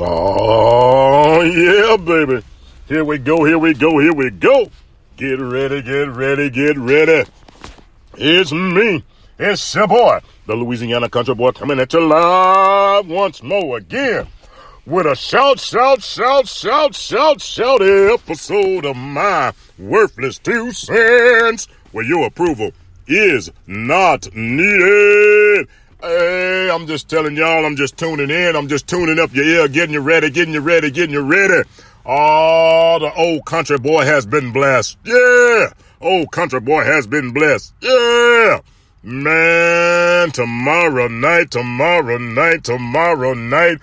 Oh, yeah, baby. Here we go, here we go, here we go. Get ready, get ready, get ready. It's me. It's your boy, the Louisiana Country Boy, coming at you live once more again with a shout, shout, shout, shout, shout, shout episode of my worthless two cents where your approval is not needed. I'm just telling y'all, I'm just tuning in. I'm just tuning up your ear, getting you ready, getting you ready, getting you ready. Oh, the old country boy has been blessed. Yeah. Old country boy has been blessed. Yeah. Man, tomorrow night, tomorrow night, tomorrow night,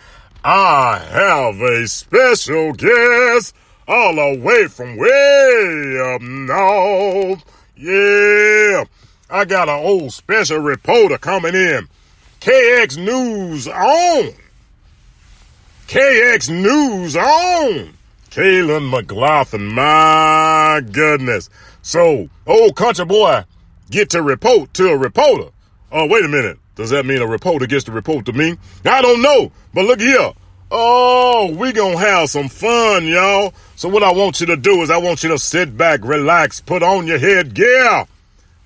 I have a special guest all the way from way up north. Yeah. I got an old special reporter coming in. KX News on. KX News on. Kaylin McGlothen, my goodness. So, old country boy get to report to a reporter. Oh, wait a minute. Does that mean a reporter gets to report to me? I don't know. But look here. Oh, we gonna have some fun, y'all. So what I want you to do is I want you to sit back, relax, put on your headgear.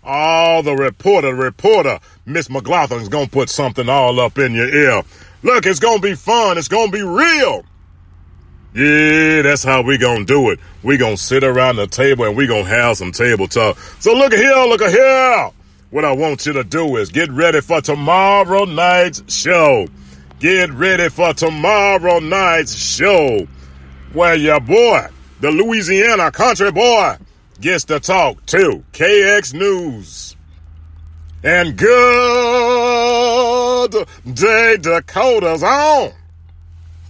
Oh, the reporter, reporter, Miss McGlothen's gonna put something all up in your ear. Look, it's gonna be fun. It's gonna be real. Yeah, that's how we gonna do it. We gonna sit around the table and we gonna have some table talk. So look here, look here. What I want you to do is get ready for tomorrow night's show. Get ready for tomorrow night's show. Where your boy, the Louisiana country boy, gets to talk to KX News. And good day Dakota's on.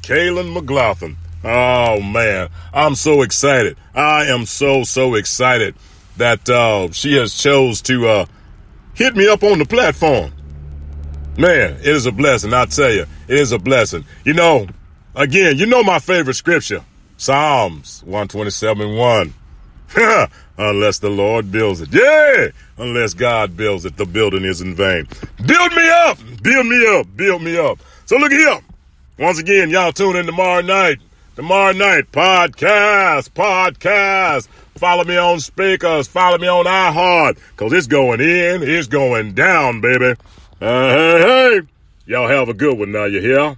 Kaylin McGlothen. Oh man, I'm so excited. I am so so excited that uh, she has chose to uh, hit me up on the platform. Man, it is a blessing. I tell you, it is a blessing. You know, again, you know my favorite scripture, Psalms 127 1. unless the Lord builds it. Yeah, unless God builds it, the building is in vain. Build me up, build me up, build me up. So look here. Once again, y'all tune in tomorrow night. Tomorrow night, podcast, podcast. Follow me on speakers, follow me on iHeart, cause it's going in, it's going down, baby. Uh, hey, hey. Y'all have a good one now, you hear?